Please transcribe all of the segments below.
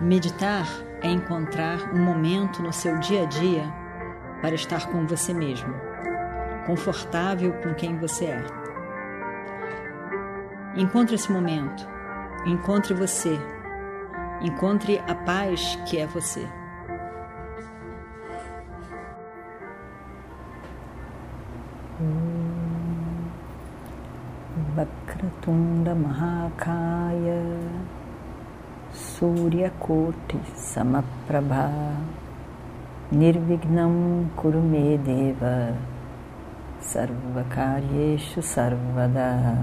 Meditar é encontrar um momento no seu dia a dia para estar com você mesmo, confortável com quem você é. Encontre esse momento, encontre você, encontre a paz que é você. Vakratunda Mahakaya Suryakoti Samaprabha. Nirvignam Kurumedeva Sarvakaryeshu Sarvada.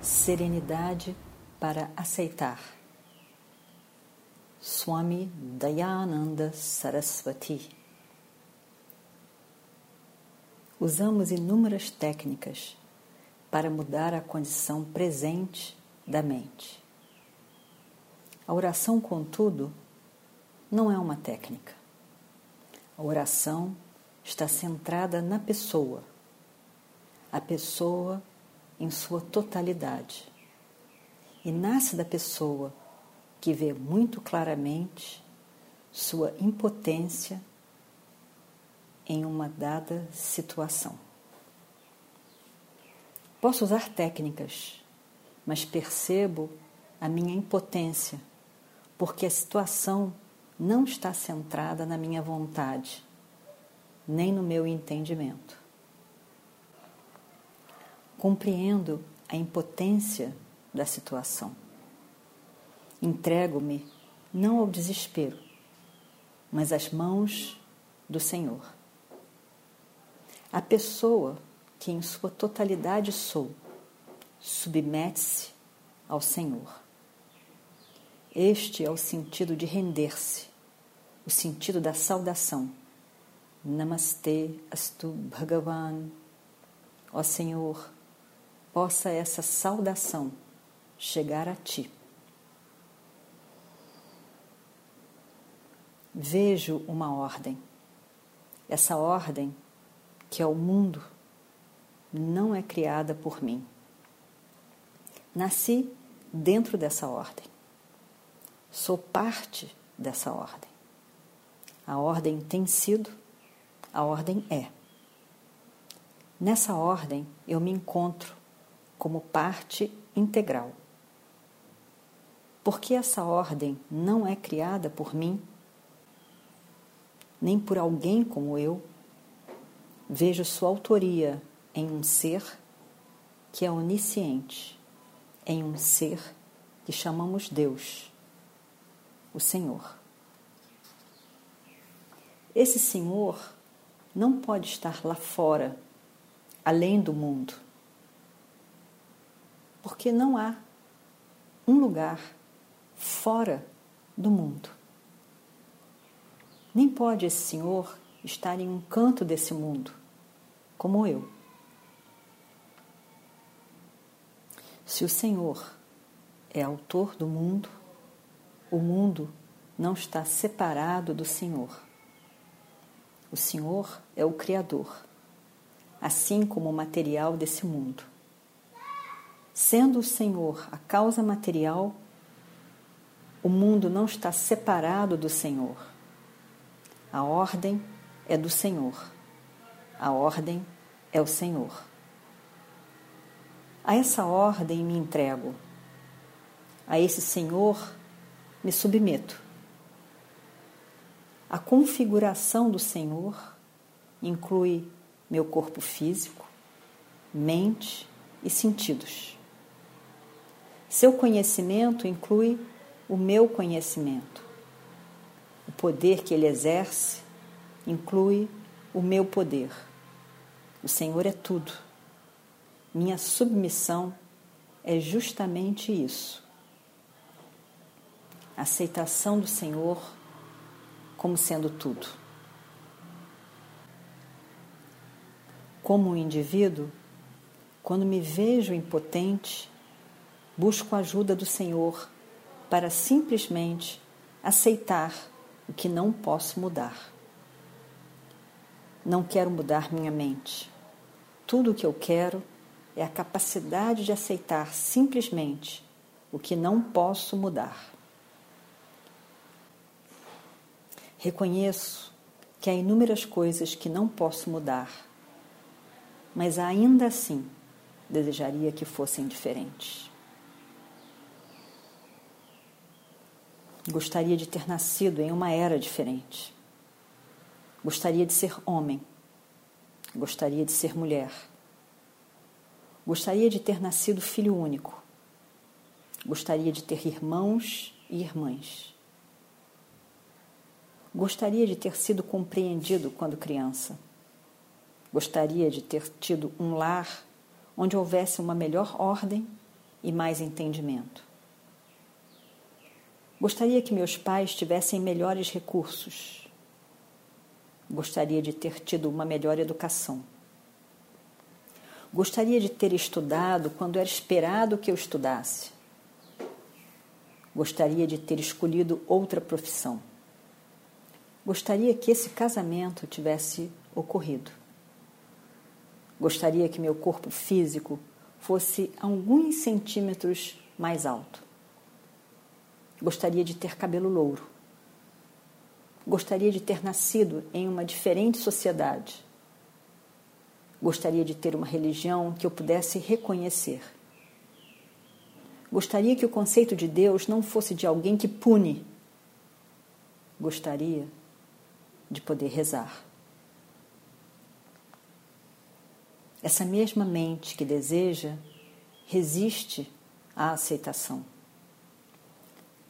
Serenidade para aceitar. Swami Dayananda Saraswati usamos inúmeras técnicas para mudar a condição presente da mente. A oração, contudo, não é uma técnica. A oração está centrada na pessoa, a pessoa em sua totalidade. E nasce da pessoa que vê muito claramente sua impotência em uma dada situação. Posso usar técnicas, mas percebo a minha impotência, porque a situação não está centrada na minha vontade, nem no meu entendimento. Compreendo a impotência da situação. Entrego-me não ao desespero, mas às mãos do Senhor. A pessoa que em sua totalidade sou, submete-se ao Senhor. Este é o sentido de render-se, o sentido da saudação. Namaste Astu Bhagavan. Ó Senhor, possa essa saudação chegar a ti. Vejo uma ordem. Essa ordem que é o mundo, não é criada por mim. Nasci dentro dessa ordem. Sou parte dessa ordem. A ordem tem sido, a ordem é. Nessa ordem eu me encontro como parte integral. Porque essa ordem não é criada por mim, nem por alguém como eu, Vejo sua autoria em um ser que é onisciente, em um ser que chamamos Deus, o Senhor. Esse Senhor não pode estar lá fora, além do mundo, porque não há um lugar fora do mundo. Nem pode esse Senhor estar em um canto desse mundo como eu. Se o Senhor é autor do mundo, o mundo não está separado do Senhor. O Senhor é o Criador, assim como o material desse mundo. Sendo o Senhor a causa material, o mundo não está separado do Senhor. A ordem é do Senhor. A ordem é o Senhor. A essa ordem me entrego. A esse Senhor me submeto. A configuração do Senhor inclui meu corpo físico, mente e sentidos. Seu conhecimento inclui o meu conhecimento. O poder que ele exerce inclui o meu poder. O Senhor é tudo. Minha submissão é justamente isso. Aceitação do Senhor como sendo tudo. Como um indivíduo, quando me vejo impotente, busco a ajuda do Senhor para simplesmente aceitar o que não posso mudar. Não quero mudar minha mente. Tudo o que eu quero é a capacidade de aceitar simplesmente o que não posso mudar. Reconheço que há inúmeras coisas que não posso mudar, mas ainda assim desejaria que fossem diferentes. Gostaria de ter nascido em uma era diferente. Gostaria de ser homem. Gostaria de ser mulher. Gostaria de ter nascido filho único. Gostaria de ter irmãos e irmãs. Gostaria de ter sido compreendido quando criança. Gostaria de ter tido um lar onde houvesse uma melhor ordem e mais entendimento. Gostaria que meus pais tivessem melhores recursos. Gostaria de ter tido uma melhor educação. Gostaria de ter estudado quando era esperado que eu estudasse. Gostaria de ter escolhido outra profissão. Gostaria que esse casamento tivesse ocorrido. Gostaria que meu corpo físico fosse alguns centímetros mais alto. Gostaria de ter cabelo louro. Gostaria de ter nascido em uma diferente sociedade. Gostaria de ter uma religião que eu pudesse reconhecer. Gostaria que o conceito de Deus não fosse de alguém que pune. Gostaria de poder rezar. Essa mesma mente que deseja resiste à aceitação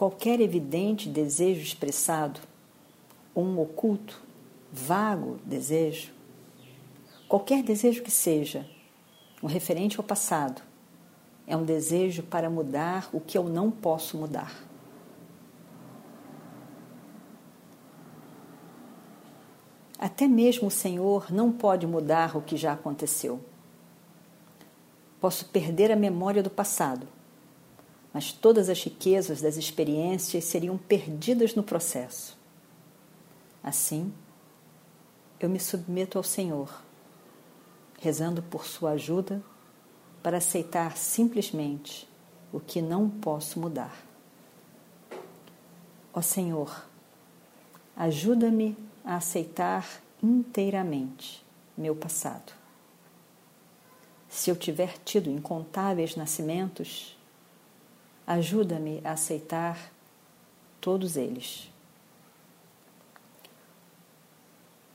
qualquer evidente desejo expressado, um oculto, vago desejo, qualquer desejo que seja, um referente ao passado, é um desejo para mudar o que eu não posso mudar. Até mesmo o Senhor não pode mudar o que já aconteceu. Posso perder a memória do passado mas todas as riquezas das experiências seriam perdidas no processo. Assim, eu me submeto ao Senhor, rezando por Sua ajuda para aceitar simplesmente o que não posso mudar. Ó Senhor, ajuda-me a aceitar inteiramente meu passado. Se eu tiver tido incontáveis nascimentos, Ajuda-me a aceitar todos eles.